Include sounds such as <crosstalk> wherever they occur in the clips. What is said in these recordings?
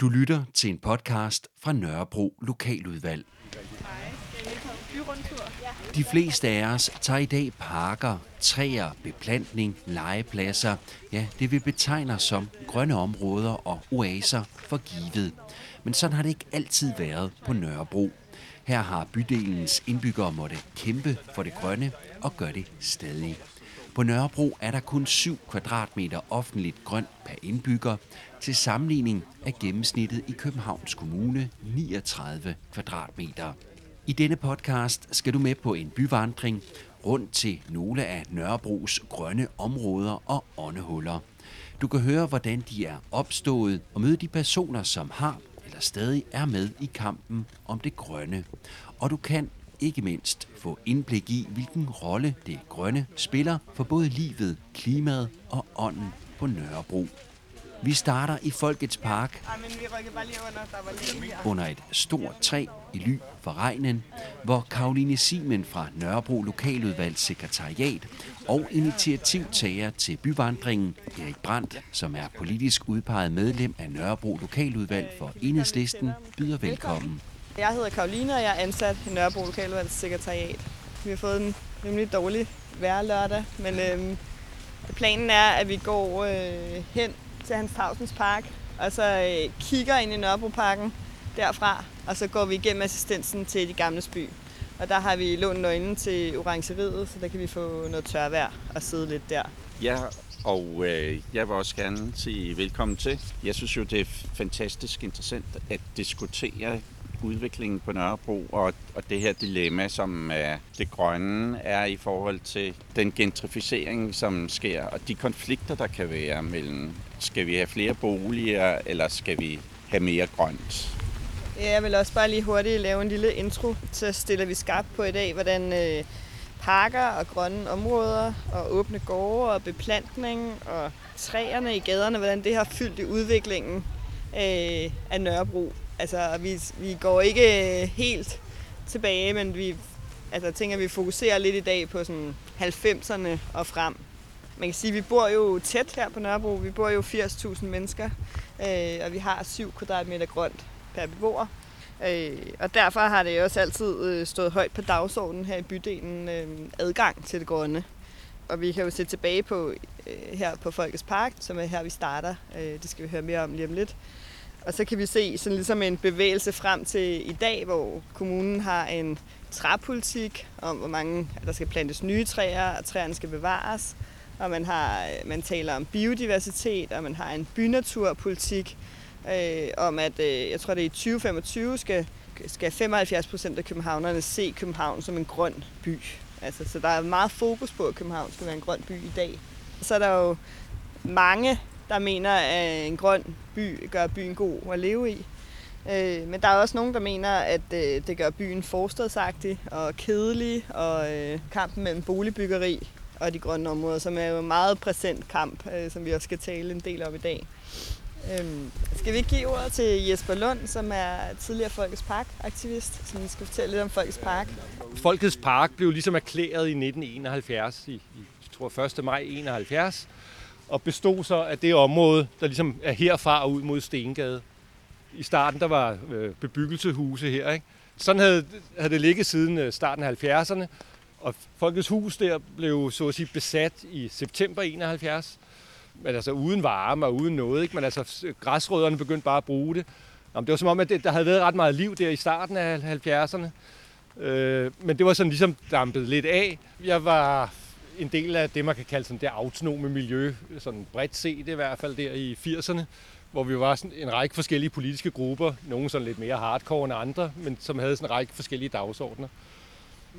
Du lytter til en podcast fra Nørrebro Lokaludvalg. De fleste af os tager i dag parker, træer, beplantning, legepladser, ja, det vi betegner som grønne områder og oaser for givet. Men sådan har det ikke altid været på Nørrebro. Her har bydelens indbyggere måtte kæmpe for det grønne og gør det stadig. På Nørrebro er der kun 7 kvadratmeter offentligt grønt per indbygger. Til sammenligning er gennemsnittet i Københavns Kommune 39 kvadratmeter. I denne podcast skal du med på en byvandring rundt til nogle af Nørrebros grønne områder og åndehuller. Du kan høre, hvordan de er opstået og møde de personer, som har eller stadig er med i kampen om det grønne. Og du kan ikke mindst få indblik i, hvilken rolle det grønne spiller for både livet, klimaet og ånden på Nørrebro. Vi starter i Folkets Park under et stort træ i ly for regnen, hvor Karoline Simen fra Nørrebro Lokaludvalgs sekretariat og initiativtager til byvandringen Erik Brandt, som er politisk udpeget medlem af Nørrebro Lokaludvalg for Enhedslisten, byder velkommen. Jeg hedder Karoline, og jeg er ansat i Nørrebro Lokalvalgs sekretariat. Vi har fået en rimelig dårlig lørdag, men øh, planen er, at vi går øh, hen til Hans Tausens Park, og så øh, kigger ind i Nørrebroparken derfra, og så går vi igennem assistensen til de gamle by. Og der har vi lånt nøglen til orangeriet, så der kan vi få noget tørvejr og sidde lidt der. Ja, og øh, jeg vil også gerne sige velkommen til. Jeg synes jo, det er fantastisk interessant at diskutere udviklingen på Nørrebro og, og det her dilemma, som øh, det grønne er i forhold til den gentrificering, som sker, og de konflikter, der kan være mellem, skal vi have flere boliger, eller skal vi have mere grønt? Jeg vil også bare lige hurtigt lave en lille intro, så stiller vi skarpt på i dag, hvordan øh, parker og grønne områder og åbne gårde og beplantning og træerne i gaderne, hvordan det har fyldt i udviklingen øh, af Nørrebro altså, vi, vi går ikke helt tilbage, men vi altså, tænker, at vi fokuserer lidt i dag på sådan 90'erne og frem. Man kan sige, at vi bor jo tæt her på Nørrebro. Vi bor jo 80.000 mennesker, øh, og vi har 7 kvadratmeter grønt per beboer. Øh, og derfor har det også altid øh, stået højt på dagsordenen her i bydelen øh, adgang til det grønne. Og vi kan jo se tilbage på øh, her på Folkets Park, som er her, vi starter. Øh, det skal vi høre mere om lige om lidt. Og så kan vi se sådan ligesom en bevægelse frem til i dag, hvor kommunen har en træpolitik om, hvor mange der skal plantes nye træer, og træerne skal bevares. Og man, har, man taler om biodiversitet, og man har en bynaturpolitik øh, om, at øh, jeg tror, det er i 2025 skal, skal 75 procent af københavnerne se København som en grøn by. Altså, så der er meget fokus på, at København skal være en grøn by i dag. Så er der jo mange der mener, at en grøn by gør byen god at leve i. Øh, men der er også nogen, der mener, at øh, det gør byen forstadsagtig og kedelig, og øh, kampen mellem boligbyggeri og de grønne områder, som er jo en meget præsent kamp, øh, som vi også skal tale en del om i dag. Øhm, skal vi give ordet til Jesper Lund, som er tidligere Folkets Park-aktivist, som skal fortælle lidt om Folkets Park? Folkets Park blev ligesom erklæret i 1971, i, i jeg tror 1. maj 71, og bestod så af det område, der ligesom er herfra og ud mod Stengade. I starten der var øh, bebyggelsehuse her. Ikke? Sådan havde, havde det ligget siden øh, starten af 70'erne, og Folkets Hus der blev så at sige besat i september 71, men altså uden varme og uden noget, ikke? men altså græsrødderne begyndte bare at bruge det. Jamen, det var som om, at det, der havde været ret meget liv der i starten af 70'erne, øh, men det var sådan ligesom dampet lidt af. Jeg var en del af det, man kan kalde sådan det autonome miljø, sådan bredt set i hvert fald der i 80'erne, hvor vi var sådan en række forskellige politiske grupper, nogle sådan lidt mere hardcore end andre, men som havde sådan en række forskellige dagsordner.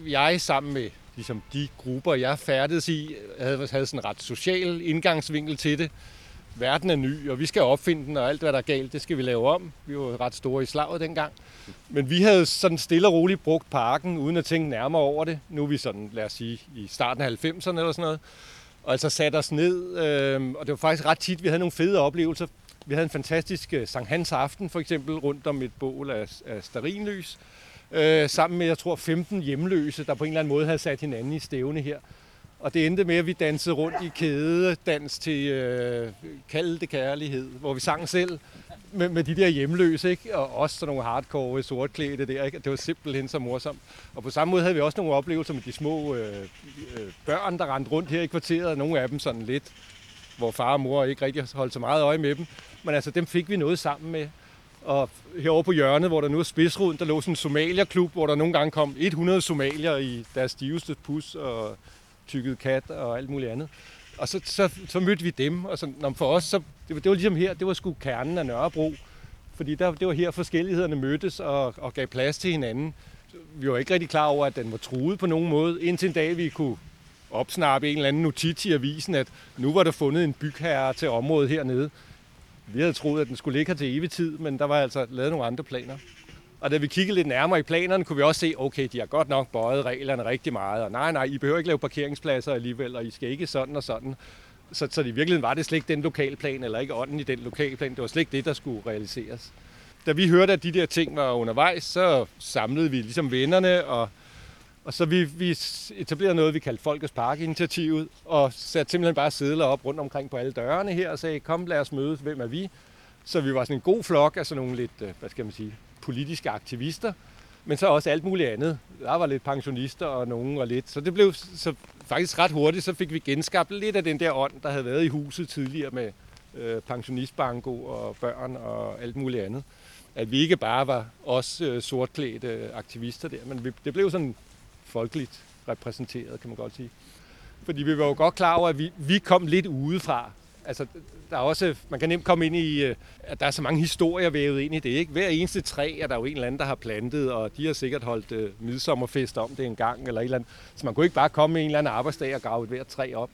Jeg sammen med ligesom de grupper, jeg færdedes i, havde, havde sådan en ret social indgangsvinkel til det verden er ny, og vi skal opfinde den, og alt hvad der er galt, det skal vi lave om. Vi var ret store i slaget dengang. Men vi havde sådan stille og roligt brugt parken, uden at tænke nærmere over det. Nu er vi sådan, lad os sige, i starten af 90'erne eller sådan noget. Og altså satte os ned, øh, og det var faktisk ret tit, vi havde nogle fede oplevelser. Vi havde en fantastisk øh, Sankt Hans aften, for eksempel, rundt om et bål af, af starinlys. Øh, sammen med, jeg tror, 15 hjemløse, der på en eller anden måde havde sat hinanden i stævne her. Og det endte med, at vi dansede rundt i kædedans til øh, Kalde Kærlighed, hvor vi sang selv med, med de der hjemløse, ikke? og også sådan nogle hardcore øh, sortklædte der. Ikke? Det var simpelthen så morsomt. Og på samme måde havde vi også nogle oplevelser med de små øh, øh, børn, der rendte rundt her i kvarteret. Nogle af dem sådan lidt, hvor far og mor ikke rigtig holdt så meget øje med dem. Men altså, dem fik vi noget sammen med. Og herovre på hjørnet, hvor der nu er spidsruden, der lå sådan en somalierklub, hvor der nogle gange kom 100 somalier i deres stiveste pus og tykket kat og alt muligt andet. Og så, så, så mødte vi dem, og så, for os, så, det, var, det var ligesom her, det var sgu kernen af Nørrebro. Fordi der, det var her, forskellighederne mødtes og, og gav plads til hinanden. Vi var ikke rigtig klar over, at den var truet på nogen måde, indtil en dag vi kunne opsnappe en eller anden notits i avisen, at nu var der fundet en bygherre til området hernede. Vi havde troet, at den skulle ligge her til evig tid, men der var altså lavet nogle andre planer. Og da vi kiggede lidt nærmere i planerne, kunne vi også se, okay, de har godt nok bøjet reglerne rigtig meget, og nej, nej, I behøver ikke lave parkeringspladser alligevel, og I skal ikke sådan og sådan. Så, så i virkeligheden var det slet ikke den lokalplan, eller ikke ånden i den lokalplan, det var slet ikke det, der skulle realiseres. Da vi hørte, at de der ting var undervejs, så samlede vi ligesom vennerne, og, og så vi, vi etablerede noget, vi kaldte Folkets Park-initiativet, og satte simpelthen bare sædler op rundt omkring på alle dørene her, og sagde, kom lad os mødes, hvem er vi? Så vi var sådan en god flok af sådan nogle lidt, øh, hvad skal man sige, politiske aktivister, men så også alt muligt andet. Der var lidt pensionister, og nogen og lidt. Så det blev så faktisk ret hurtigt, så fik vi genskabt lidt af den der ånd, der havde været i huset tidligere med øh, pensionistbanko og børn og alt muligt andet. At vi ikke bare var os øh, sortklædte aktivister der, men vi, det blev sådan folkeligt repræsenteret, kan man godt sige. Fordi vi var jo godt klar over, at vi, vi kom lidt udefra altså, der er også, man kan nemt komme ind i, øh, at der er så mange historier vævet ind i det. Ikke? Hver eneste træ er der jo en eller anden, der har plantet, og de har sikkert holdt uh, midsommerfest om det en gang, eller et eller andet. Så man kunne ikke bare komme med en eller anden arbejdsdag og grave et hvert træ op.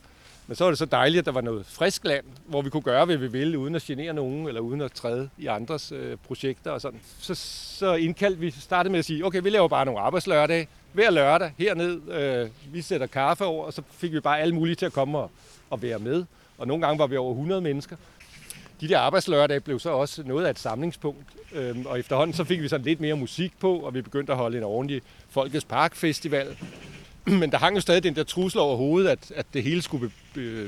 Men så var det så dejligt, at der var noget frisk land, hvor vi kunne gøre, hvad vi ville, uden at genere nogen, eller uden at træde i andres øh, projekter og sådan. Så, så indkaldte vi, startede med at sige, okay, vi laver bare nogle arbejdslørdage, hver lørdag herned. Øh, vi sætter kaffe over, og så fik vi bare alle mulige til at komme og, og være med og nogle gange var vi over 100 mennesker. De der arbejdslørdage blev så også noget af et samlingspunkt, øhm, og efterhånden så fik vi sådan lidt mere musik på, og vi begyndte at holde en ordentlig Folkets Park Festival. <clears throat> Men der hang jo stadig den der trussel over hovedet, at, at det hele skulle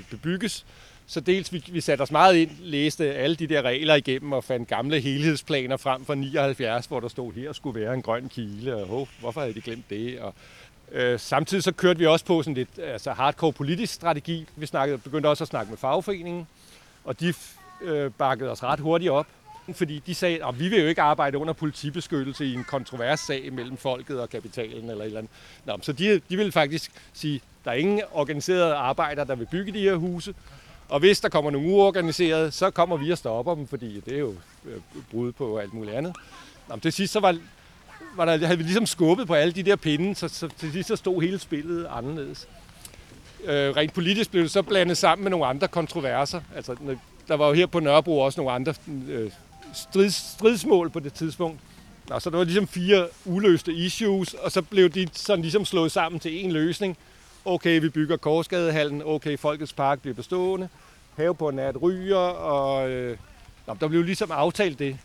bebygges. Så dels vi, vi satte os meget ind, læste alle de der regler igennem og fandt gamle helhedsplaner frem fra 79, hvor der stod, her skulle være en grøn kile, og oh, hvorfor havde de glemt det? Og Øh, samtidig så kørte vi også på sådan lidt altså hardcore politisk strategi. Vi snakkede, begyndte også at snakke med fagforeningen, og de øh, bakkede os ret hurtigt op. Fordi de sagde, at vi vil jo ikke arbejde under politibeskyttelse i en kontrovers sag mellem folket og kapitalen eller et eller andet. Nå, så de, de ville faktisk sige, at der er ingen organiserede arbejdere, der vil bygge de her huse. Og hvis der kommer nogle uorganiserede, så kommer vi og stopper dem, fordi det er jo øh, brud på alt muligt andet. Nå, til sidst så var var der, havde vi ligesom skubbet på alle de der pinde, så, så til sidst så stod hele spillet anderledes. Øh, rent politisk blev det så blandet sammen med nogle andre kontroverser. Altså, der var jo her på Nørrebro også nogle andre øh, strids, stridsmål på det tidspunkt. Nå, så der var ligesom fire uløste issues, og så blev de sådan ligesom slået sammen til en løsning. Okay, vi bygger Korsgadehallen, okay, Folkets Park bliver bestående, have på nat ryger, og øh, nå, der blev ligesom aftalt det.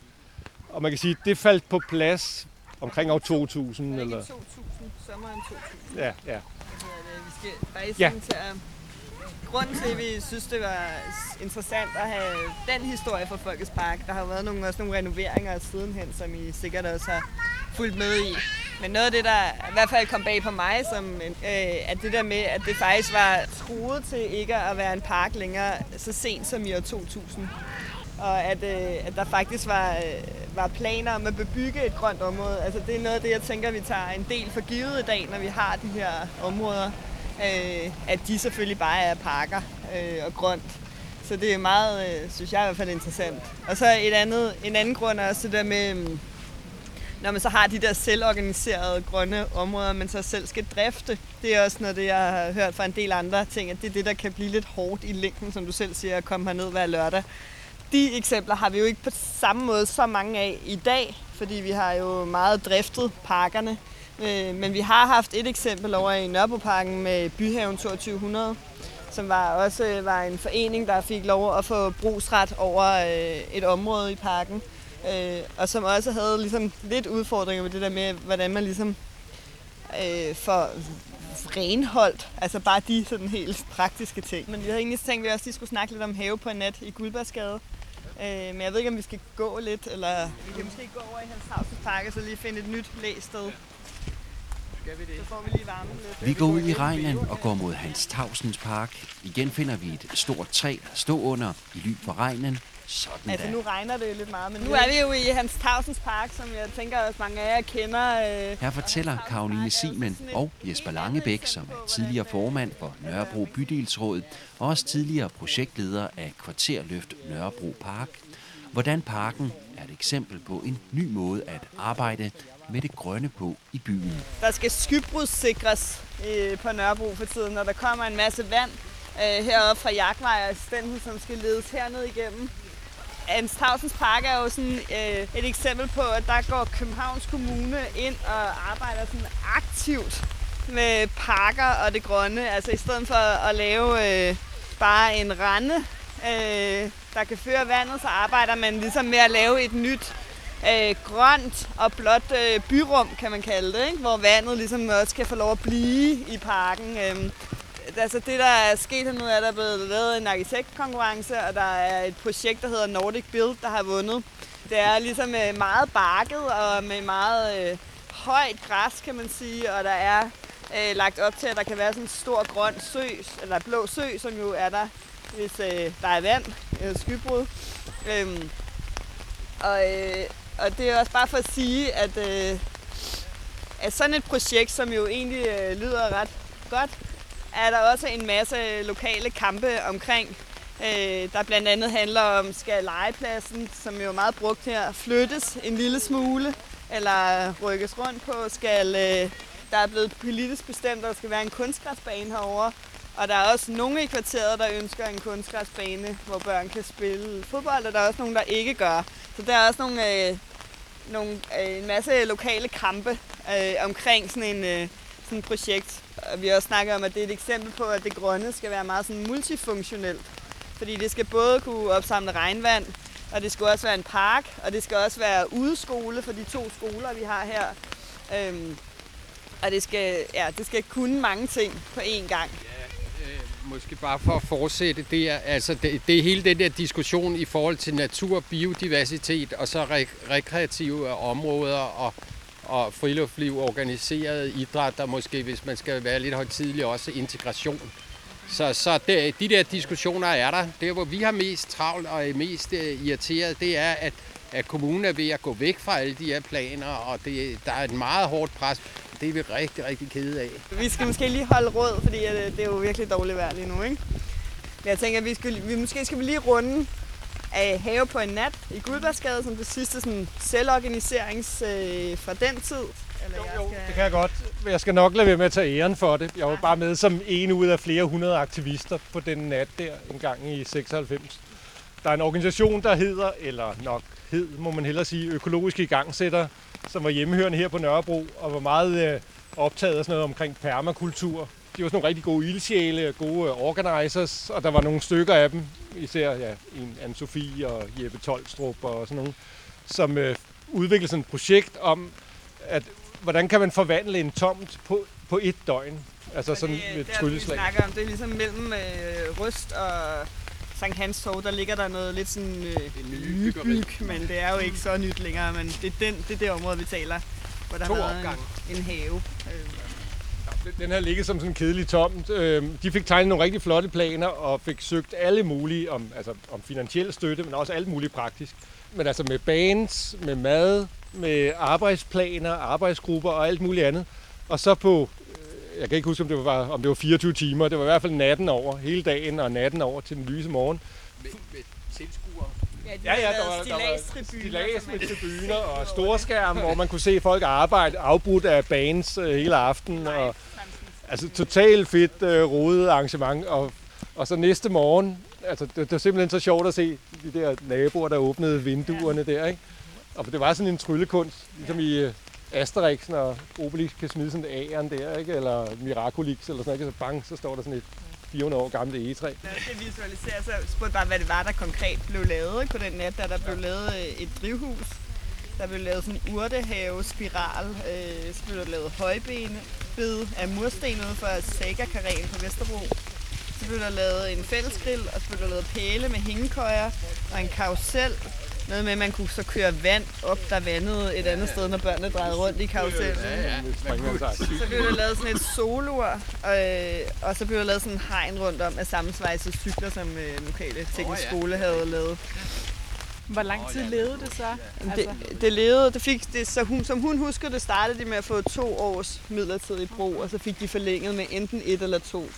Og man kan sige, det faldt på plads omkring år 2000. Eller? 2000, sommeren 2000. Ja, ja. Vi skal faktisk ja. til at... Grunden til, at vi synes, det var interessant at have den historie fra Folkets Park, der har været nogle, også nogle renoveringer sidenhen, som I sikkert også har fulgt med i. Men noget af det, der i hvert fald kom bag på mig, som, øh, at det der med, at det faktisk var troet til ikke at være en park længere så sent som i år 2000 og at, øh, at der faktisk var, øh, var planer om at bebygge et grønt område. Altså det er noget af det, jeg tænker, vi tager en del for givet i dag, når vi har de her områder, øh, at de selvfølgelig bare er parker øh, og grønt. Så det er meget, øh, synes jeg i hvert fald, interessant. Og så et andet, en anden grund er også det der med, mm, når man så har de der selvorganiserede grønne områder, man så selv skal drifte. Det er også noget, det jeg har hørt fra en del andre ting, at det er det, der kan blive lidt hårdt i længden, som du selv siger, at komme herned hver lørdag de eksempler har vi jo ikke på samme måde så mange af i dag, fordi vi har jo meget driftet parkerne. Øh, men vi har haft et eksempel over i Nørrebroparken med Byhaven 2200, som var også øh, var en forening, der fik lov at få brugsret over øh, et område i parken. Og som også havde ligesom lidt udfordringer med det der med, hvordan man ligesom øh, for renholdt. Altså bare de sådan helt praktiske ting. Men vi havde egentlig tænkt, at vi også lige skulle snakke lidt om have på net i Guldbergsgade. Øh, men jeg ved ikke, om vi skal gå lidt, eller vi kan måske gå over i Hans Havsens Park og så lige finde et nyt læsted. Skal vi det? Så får vi lige varmen lidt. Vi går ud i regnen og går mod Hans Tavsens Park. Igen finder vi et stort træ at stå under i ly for regnen. Sådan Altså da. nu regner det jo lidt meget, men nu er vi jo i Hans Tavsens Park, som jeg tænker, at mange af jer kender. Øh, Her fortæller Karoline Simen og Jesper Langebæk, som er tidligere formand for Nørrebro Bydelsråd og også tidligere projektleder af Kvarterløft Nørrebro Park, hvordan parken er et eksempel på en ny måde at arbejde med det grønne på i byen. der skal skybrudssikres øh, på Nørrebro for tiden, og der kommer en masse vand øh, heroppe fra Jagtvej og Stensen, som skal ledes herned igennem. Hans Tavsens Park er jo sådan øh, et eksempel på, at der går Københavns Kommune ind og arbejder sådan aktivt med parker og det grønne. Altså i stedet for at lave øh, bare en rende, øh, der kan føre vandet, så arbejder man ligesom med at lave et nyt øh, grønt og blåt øh, byrum, kan man kalde det, ikke? hvor vandet ligesom også kan få lov at blive i parken. Øh altså det, der er sket hernede, er, at der er blevet lavet en arkitektkonkurrence, og der er et projekt, der hedder Nordic Build, der har vundet. Det er ligesom øh, meget barket og med meget øh, højt græs, kan man sige, og der er øh, lagt op til, at der kan være sådan en stor grøn sø, eller blå sø, som jo er der, hvis øh, der er vand, øh, skybrud. Øhm, og, øh, og det er også bare for at sige, at, øh, at sådan et projekt, som jo egentlig øh, lyder ret godt, er der også en masse lokale kampe omkring. Øh, der blandt andet handler om, skal legepladsen, som jo er meget brugt her, flyttes en lille smule, eller rykkes rundt på, skal øh, der er blevet politisk bestemt, at der skal være en kunstgræsbane herovre. Og der er også nogle i kvarteret, der ønsker en kunstgræsbane, hvor børn kan spille fodbold, og der er også nogle, der ikke gør. Så der er også nogle, øh, nogle, øh, en masse lokale kampe øh, omkring sådan en øh, sådan et projekt. Og vi har også snakket om, at det er et eksempel på, at det grønne skal være meget sådan multifunktionelt. Fordi det skal både kunne opsamle regnvand, og det skal også være en park, og det skal også være udeskole for de to skoler, vi har her. Øhm, og det skal, ja, det skal kunne mange ting på én gang. Øh, måske bare for at fortsætte, det er, altså det, det er hele den der diskussion i forhold til natur, biodiversitet og så re- rekreative områder og, og friluftsliv, organiseret idræt og måske, hvis man skal være lidt højtidlig, også integration. Så, så det, de der diskussioner er der. Det, hvor vi har mest travlt og er mest øh, irriteret, det er, at, at kommunen er ved at gå væk fra alle de her planer, og det, der er et meget hårdt pres. Det er vi rigtig, rigtig kede af. Vi skal måske lige holde råd, fordi øh, det er jo virkelig dårligt vejr lige nu, ikke? Men jeg tænker, at vi, skal, vi måske skal vi lige runde af have på en nat i Guldbergsgade, som det sidste sådan, selvorganiserings øh, fra den tid. Eller jeg Jo, skal... det kan jeg godt. Jeg skal nok lade være med at tage æren for det. Jeg var bare med som en ud af flere hundrede aktivister på den nat der en gang i 96. Der er en organisation, der hedder, eller nok hed, må man hellere sige, Økologiske Igangsætter, som var hjemmehørende her på Nørrebro og var meget øh, optaget af sådan noget omkring permakultur. De var sådan nogle rigtig gode ildsjæle, gode øh, organizers, og der var nogle stykker af dem, især ja, en Anne-Sophie og Jeppe Tolstrup og sådan nogle, som øh, udviklede sådan et projekt om, at hvordan kan man forvandle en tomt på, på et døgn? Altså sådan det, med et der, vi trylleslag. snakker om, det er ligesom mellem øh, Røst og Sankt Hans Torv, der ligger der noget lidt sådan øh, nybyg, men det er jo ikke så nyt længere, men det er, den, det, er det område, vi taler, hvor der To har været opgange. en, en have. Øh, Den her ligger som sådan en kedelig tomt. Øhm, De fik tegnet nogle rigtig flotte planer og fik søgt alle mulige om, altså om finansiel støtte, men også alt muligt praktisk. Men altså med bands, med mad, med arbejdsplaner, arbejdsgrupper og alt muligt andet. Og så på, øh, jeg kan ikke huske, om det var, om det var 24 timer, det var i hvert fald natten over, hele dagen og natten over til den lyse morgen. Med, med tilskuere. ja, de Ja, ja, har der var, der var som med tribuner og storskærm, hvor man kunne se folk arbejde afbrudt af bands øh, hele aftenen. Og, altså totalt fedt øh, rodet arrangement. Og, og så næste morgen, altså det, det var simpelthen så sjovt at se de der naboer, der åbnede vinduerne der, ikke? Og det var sådan en tryllekunst, ligesom i øh, Asterix, når Obelix kan smide sådan et æren der, ikke? Eller Miraculix eller sådan noget, så bang, så står der sådan et 400 år gammelt egetræ. Når jeg skal visualisere, så spurgte bare, hvad det var, der konkret blev lavet på den nat, da der blev lavet øh, et drivhus. Der blev lavet sådan en urtehave-spiral. Øh, så blev der lavet højbene bed af mursten ude for Saga Karel på Vesterbro. Så blev der lavet en fællesgrill, og så blev der lavet pæle med hængekøjer og en karusel. Noget med, at man kunne så køre vand op, der vandede et andet sted, når børnene drejede rundt i karusellen. Så blev der lavet sådan et solur, og, og så blev der lavet sådan en hegn rundt om af sammensvejsede cykler, som øh, lokale teknisk skole havde lavet. Hvor lang tid levede det så? Altså, Det, det levede, det fik, det, så hun, som hun husker det, startede de med at få to års midlertidig brug, og så fik de forlænget med enten et eller to.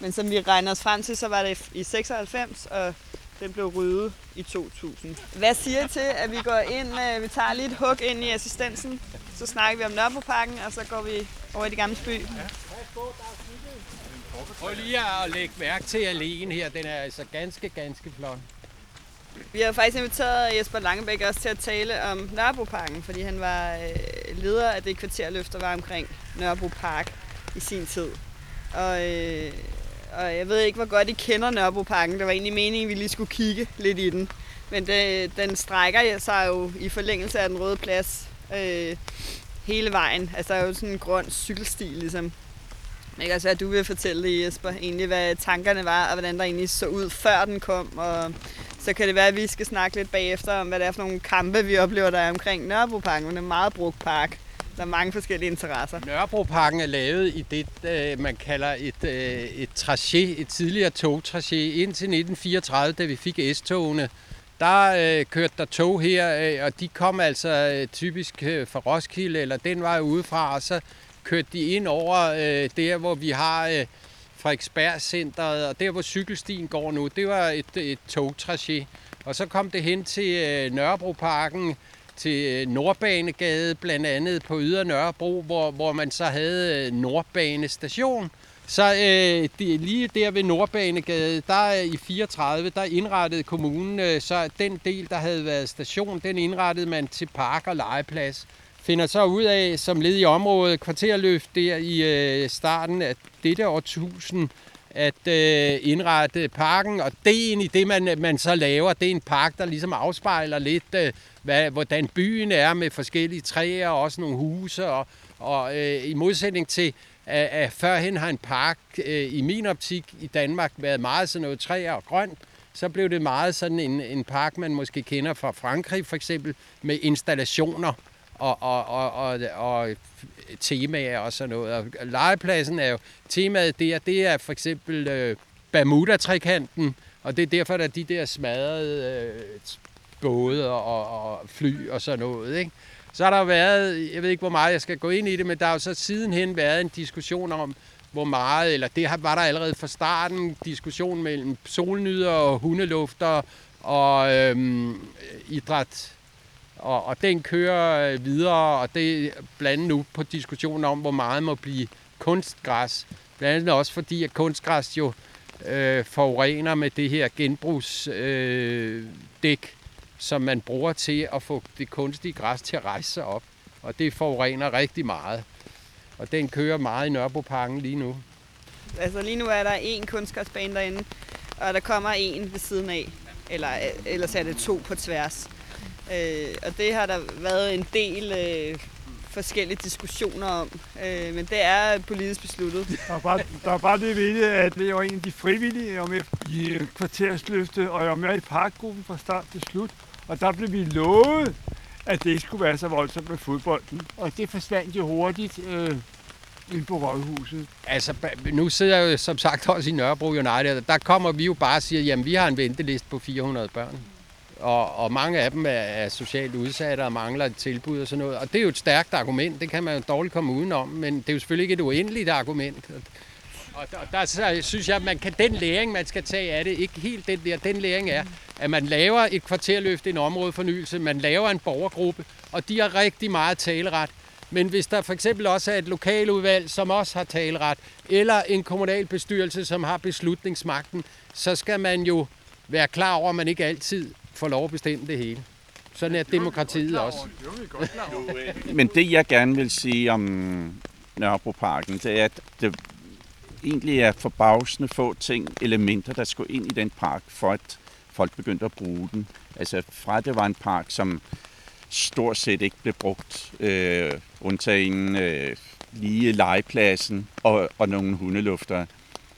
Men som vi regner os frem til, så var det i 96, og den blev ryddet i 2000. Hvad siger I til, at vi går ind, vi tager lige et hug ind i assistensen, så snakker vi om Nørrebroparken, og så går vi over i det gamle by. Prøv lige at lægge mærke til alene her. Den er altså ganske, ganske flot. Vi har faktisk inviteret Jesper Langebæk også til at tale om Nørrebroparken, fordi han var øh, leder af det kvarterløft, der var omkring Nørrebro Park i sin tid. Og, øh, og jeg ved ikke, hvor godt I kender Nørrebroparken. Det var egentlig meningen, at vi lige skulle kigge lidt i den. Men det, den strækker sig jo i forlængelse af den røde plads øh, hele vejen. Altså der er jo sådan en grøn cykelsti ligesom. Det kan også være, at du vil fortælle det, Jesper, egentlig hvad tankerne var, og hvordan der egentlig så ud, før den kom. Og så kan det være, at vi skal snakke lidt bagefter om, hvad det er for nogle kampe, vi oplever, der er omkring Nørrebroparken. Det er en meget brugt park. Der er mange forskellige interesser. Nørrebroparken er lavet i det, øh, man kalder et, øh, et traché, et tidligere togtraché. Indtil 1934, da vi fik S-togene, der øh, kørte der tog her, øh, og de kom altså øh, typisk øh, fra Roskilde, eller den vej udefra, og så kørte de ind over øh, der, hvor vi har øh, Frederiksbergcenteret, og der, hvor cykelstien går nu, det var et, et togtracé. Og så kom det hen til øh, Nørrebroparken, til øh, Nordbanegade, blandt andet på Yder Nørrebro, hvor, hvor man så havde øh, Nordbane station. Så øh, det, lige der ved Nordbanegade, der øh, i 34, der indrettede kommunen, øh, så den del, der havde været station, den indrettede man til park og legeplads. Finder så ud af, som led i området, kvarterløft der i øh, starten af dette årtusind, at øh, indrette parken, og det er egentlig det, man, man så laver. Det er en park, der ligesom afspejler lidt, øh, hvad, hvordan byen er med forskellige træer og også nogle huse. Og, og øh, i modsætning til, at, at førhen har en park øh, i min optik i Danmark været meget sådan noget træer og grønt, så blev det meget sådan en, en park, man måske kender fra Frankrig for eksempel, med installationer og, og, og, og, og temaer og sådan noget. Og legepladsen er jo, temaet der, det er for eksempel øh, Bermuda-trikanten, og det er derfor, der er de der smadrede øh, både og, og fly og sådan noget, ikke? Så har der været, jeg ved ikke, hvor meget jeg skal gå ind i det, men der har jo så sidenhen været en diskussion om, hvor meget, eller det var der allerede fra starten, diskussion mellem solnyder og hundelufter og øhm, idræt. Og, og den kører øh, videre, og det er blandt nu på diskussionen om, hvor meget må blive kunstgræs. Blandt andet også fordi, at kunstgræs jo øh, forurener med det her genbrugsdæk, øh, dæk, som man bruger til at få det kunstige græs til at rejse sig op. Og det forurener rigtig meget. Og den kører meget i Nørrebroparken lige nu. Altså lige nu er der en kunstgræsbane derinde, og der kommer en ved siden af. Eller, ellers er det to på tværs. Øh, og det har der været en del øh, forskellige diskussioner om. Øh, men det er politisk besluttet. Der er bare, der er bare det ved det, at det var en af de frivillige, med i kvartersløfte, og jeg var med i parkgruppen fra start til slut. Og der blev vi lovet, at det ikke skulle være så voldsomt med fodbolden. Og det forsvandt jo hurtigt øh, ind på Rådhuset. Altså, nu sidder jeg jo som sagt også i Nørrebro United, og der kommer vi jo bare og siger, jamen vi har en venteliste på 400 børn. Og, og mange af dem er, er socialt udsatte og mangler et tilbud og sådan noget. Og det er jo et stærkt argument, det kan man jo dårligt komme udenom, men det er jo selvfølgelig ikke et uendeligt argument. Og der, der så synes jeg, at man kan, den læring, man skal tage af det, ikke helt den der, den læring er, at man laver et kvarterløft, en områdefornyelse, man laver en borgergruppe, og de har rigtig meget taleret. Men hvis der for eksempel også er et lokaludvalg, som også har taleret, eller en kommunal bestyrelse, som har beslutningsmagten, så skal man jo være klar over, at man ikke altid får lov at bestemme det hele. Sådan er demokratiet også. <laughs> Men det, jeg gerne vil sige om Nørrebroparken, det er, at det egentlig er forbavsende få ting, elementer, der skulle ind i den park, for at folk begyndte at bruge den. Altså fra det var en park, som stort set ikke blev brugt, øh, undtagen øh, lige legepladsen og, og nogle hundelufter.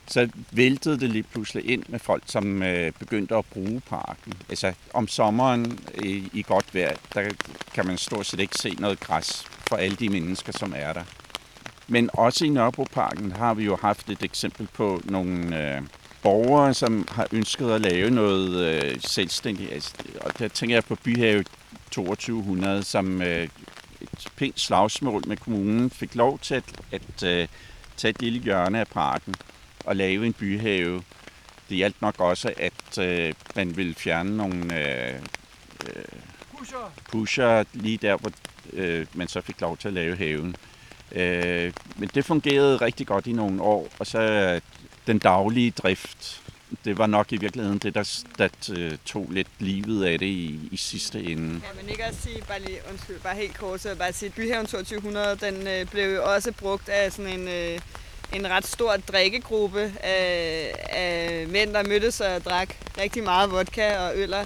Så væltede det lige pludselig ind med folk, som øh, begyndte at bruge parken. Altså om sommeren i, i godt vejr, der kan man stort set ikke se noget græs for alle de mennesker, som er der. Men også i Nørrebroparken har vi jo haft et eksempel på nogle øh, borgere, som har ønsket at lave noget øh, selvstændigt. Altså, og der tænker jeg på Byhave 2200, som øh, et pænt slagsmål med kommunen fik lov til at, at øh, tage et lille hjørne af parken og lave en byhave. Det hjalp nok også, at øh, man ville fjerne nogle øh, øh, pusher. pusher lige der, hvor øh, man så fik lov til at lave haven. Øh, men det fungerede rigtig godt i nogle år, og så den daglige drift, det var nok i virkeligheden det, der, der øh, tog lidt livet af det i, i sidste ende. Ja, men ikke at sige, bare lige, undskyld, bare helt kort, så bare sige, Byhaven 2200, den øh, blev jo også brugt af sådan en, øh, en ret stor drikkegruppe af, af mænd, der mødtes og drak rigtig meget vodka og øller.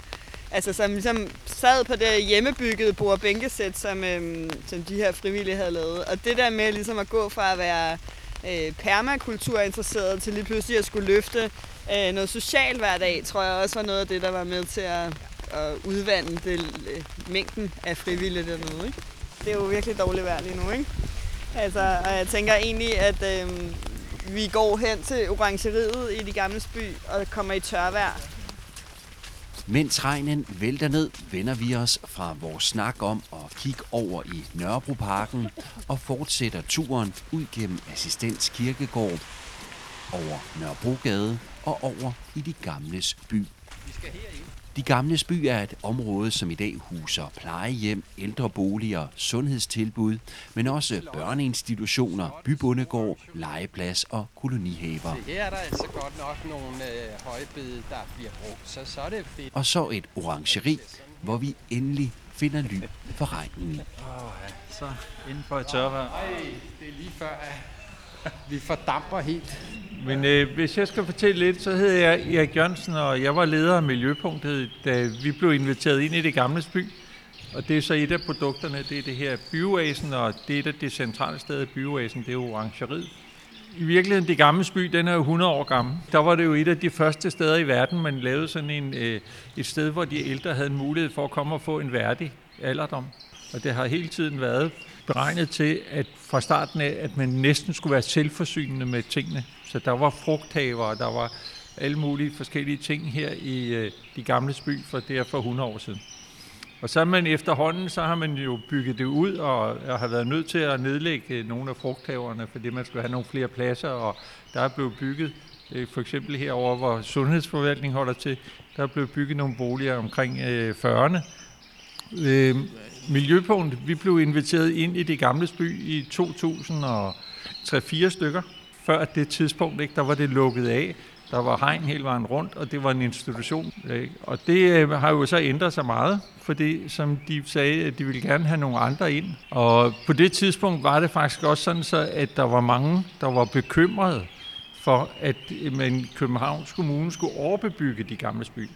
Altså som ligesom sad på det hjemmebyggede bord bænkesæt, som, øhm, som de her frivillige havde lavet. Og det der med ligesom at gå fra at være øh, permakulturinteresseret til lige pludselig at skulle løfte øh, noget socialt hver dag, tror jeg også var noget af det, der var med til at, at udvande det, øh, mængden af frivillige dernede. Ikke? Det er jo virkelig dårligt vejr lige nu, ikke? Altså, og jeg tænker egentlig, at øh, vi går hen til orangeriet i de gamle by og kommer i tørvejr. Mens regnen vælter ned, vender vi os fra vores snak om at kigge over i Nørrebroparken og fortsætter turen ud gennem Assistens Kirkegård, over Nørrebrogade og over i de gamles by. Vi skal de Gamles By er et område, som i dag huser plejehjem, ældreboliger, sundhedstilbud, men også børneinstitutioner, bybundegård, legeplads og kolonihaver. Så her er der altså godt nok nogle øh, højbede, der bliver brugt, så, så er det fedt. Og så et orangeri, hvor vi endelig finder ly for regnen. Åh, oh, ja. så inden for et tørvejr. Nej, det er lige før, at vi fordamper helt. Men øh, hvis jeg skal fortælle lidt, så hedder jeg Erik Jørgensen, og jeg var leder af Miljøpunktet, da vi blev inviteret ind i det gamle by. Og det er så et af produkterne, det er det her bioasen, og det er det centrale sted af bioasen, det er orangeriet. I virkeligheden, det gamle by, den er jo 100 år gammel. Der var det jo et af de første steder i verden, man lavede sådan en, øh, et sted, hvor de ældre havde en mulighed for at komme og få en værdig alderdom. Og det har hele tiden været beregnet til, at fra starten af, at man næsten skulle være selvforsynende med tingene. Så der var frugthaver, og der var alle mulige forskellige ting her i øh, de gamle by for der for 100 år siden. Og så man efterhånden, så har man jo bygget det ud og, og har været nødt til at nedlægge øh, nogle af frugthaverne, fordi man skulle have nogle flere pladser, og der er blevet bygget, øh, for eksempel herover hvor sundhedsforvaltningen holder til, der er blevet bygget nogle boliger omkring øh, 40'erne. Øh, Miljøpunkt, vi blev inviteret ind i det gamle by i 2003-4 stykker. Før det tidspunkt, ikke, der var det lukket af. Der var hegn hele vejen rundt, og det var en institution. Ikke? Og det øh, har jo så ændret sig meget, fordi som de sagde, at de ville gerne have nogle andre ind. Og på det tidspunkt var det faktisk også sådan, så, at der var mange, der var bekymrede for, at øh, man Københavns Kommune skulle overbebygge de gamle by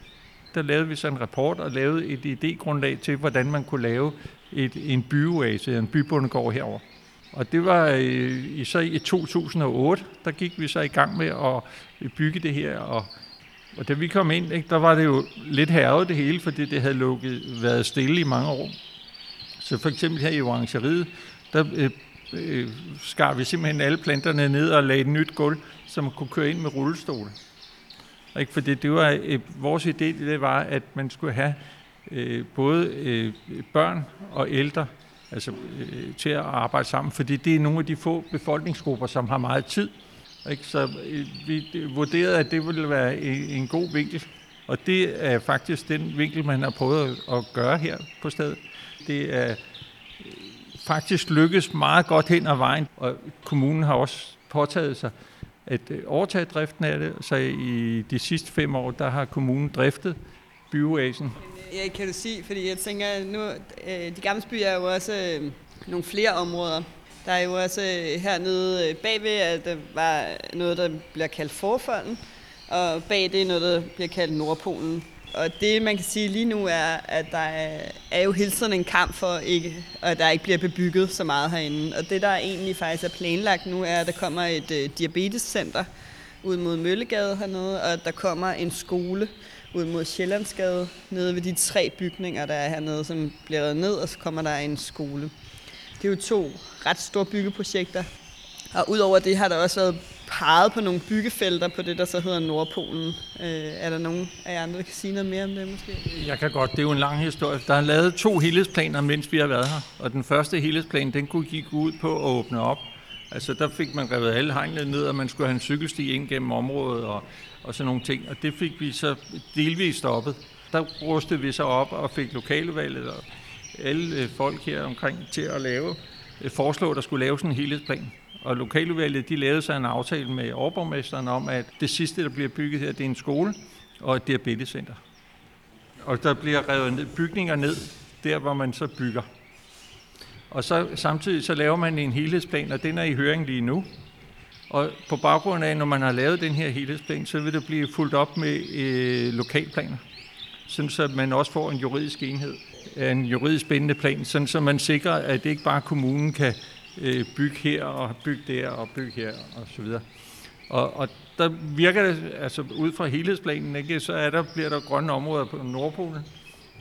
der lavede vi så en rapport og lavede et idégrundlag til, hvordan man kunne lave et, en byoase, en bybundegård herover. Og det var øh, i, så i 2008, der gik vi så i gang med at øh, bygge det her, og, og da vi kom ind, ikke, der var det jo lidt herret det hele, fordi det havde lukket, været stille i mange år. Så for eksempel her i orangeriet, der øh, øh, skar vi simpelthen alle planterne ned og lagde et nyt gulv, så man kunne køre ind med rullestol. Ikke? Fordi det var, øh, vores idé det var, at man skulle have øh, både øh, børn og ældre altså, øh, til at arbejde sammen, fordi det er nogle af de få befolkningsgrupper, som har meget tid. Ikke? Så øh, vi vurderede, at det ville være en, en god vinkel, og det er faktisk den vinkel, man har prøvet at gøre her på stedet. Det er øh, faktisk lykkes meget godt hen ad vejen, og kommunen har også påtaget sig at øh, overtage driften af det. Så i de sidste fem år, der har kommunen driftet byoasen. Ja, kan du sige, fordi jeg tænker, nu, øh, de gamle byer er jo også øh, nogle flere områder. Der er jo også hernede bagved, at der var noget, der bliver kaldt Forfolden, og bag det er noget, der bliver kaldt Nordpolen og det, man kan sige lige nu, er, at der er, er jo hele tiden en kamp for, ikke, at der ikke bliver bebygget så meget herinde. Og det, der egentlig faktisk er planlagt nu, er, at der kommer et øh, diabetescenter ud mod Møllegade hernede, og at der kommer en skole ud mod Sjællandsgade, nede ved de tre bygninger, der er hernede, som bliver reddet ned, og så kommer der en skole. Det er jo to ret store byggeprojekter, og udover det har der også været peget på nogle byggefelter på det, der så hedder Nordpolen. Øh, er der nogen af jer andre, der kan sige noget mere om det måske? Jeg kan godt. Det er jo en lang historie. Der er lavet to helhedsplaner, mens vi har været her. Og den første helhedsplan, den kunne gik ud på at åbne op. Altså der fik man revet alle hegnene ned, og man skulle have en cykelsti ind gennem området og, og sådan nogle ting. Og det fik vi så delvist stoppet. Der rustede vi så op og fik lokalvalget og alle folk her omkring til at lave, foreslå, at der skulle laves en helhedsplan. Og lokaludvalget de lavede sig en aftale med overborgmesteren om, at det sidste, der bliver bygget her, det er en skole og et diabetescenter. Og der bliver revet bygninger ned, der hvor man så bygger. Og så samtidig så laver man en helhedsplan, og den er i høring lige nu. Og på baggrund af, når man har lavet den her helhedsplan, så vil det blive fuldt op med øh, lokalplaner. Sådan så man også får en juridisk enhed, en juridisk bindende plan, sådan så man sikrer, at det ikke bare kommunen kan øh, byg her og byg der og byg her og så videre. Og, og der virker det, altså ud fra helhedsplanen, ikke, så er der, bliver der grønne områder på Nordpolen,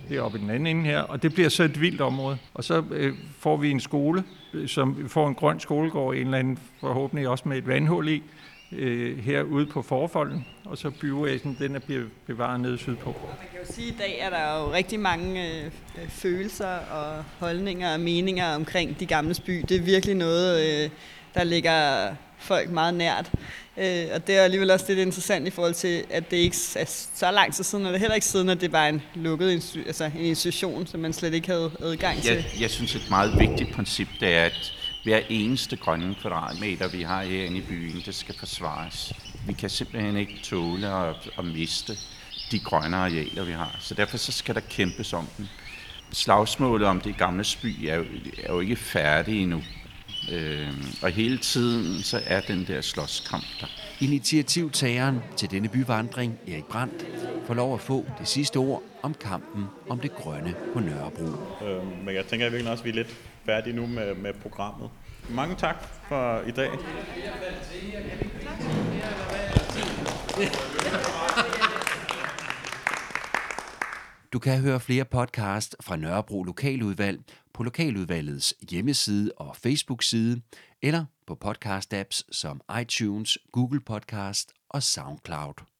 det er oppe i den anden ende her, og det bliver så et vildt område. Og så øh, får vi en skole, øh, som får en grøn skolegård, en eller anden forhåbentlig også med et vandhul i, øh, herude på forfolden, og så byvæsen, den er bevaret nede sydpå. Man kan jo sige, at i dag er der jo rigtig mange øh, følelser og holdninger og meninger omkring de gamle by. Det er virkelig noget, øh, der ligger folk meget nært. Øh, og det er alligevel også lidt interessant i forhold til, at det ikke er så lang tid siden, og det er heller ikke siden, at det var en lukket altså en institution, som man slet ikke havde adgang til. Jeg, jeg synes, et meget vigtigt princip, det er, at hver eneste grønne kvadratmeter, vi har herinde i byen, det skal forsvares. Vi kan simpelthen ikke tåle at, at miste de grønne arealer, vi har. Så derfor så skal der kæmpes om dem. Slagsmålet om det gamle by er jo, er jo ikke færdigt endnu. Øh, og hele tiden så er den der slåskamp der. Initiativtageren til denne byvandring, Erik Brandt, får lov at få det sidste ord om kampen om det grønne på Nørrebro. Øh, men jeg tænker virkelig også, at vi er lidt færdige nu med, med programmet. Mange tak for i dag. Du kan høre flere podcast fra Nørrebro Lokaludvalg på Lokaludvalgets hjemmeside og Facebook-side, eller på podcast-apps som iTunes, Google Podcast og SoundCloud.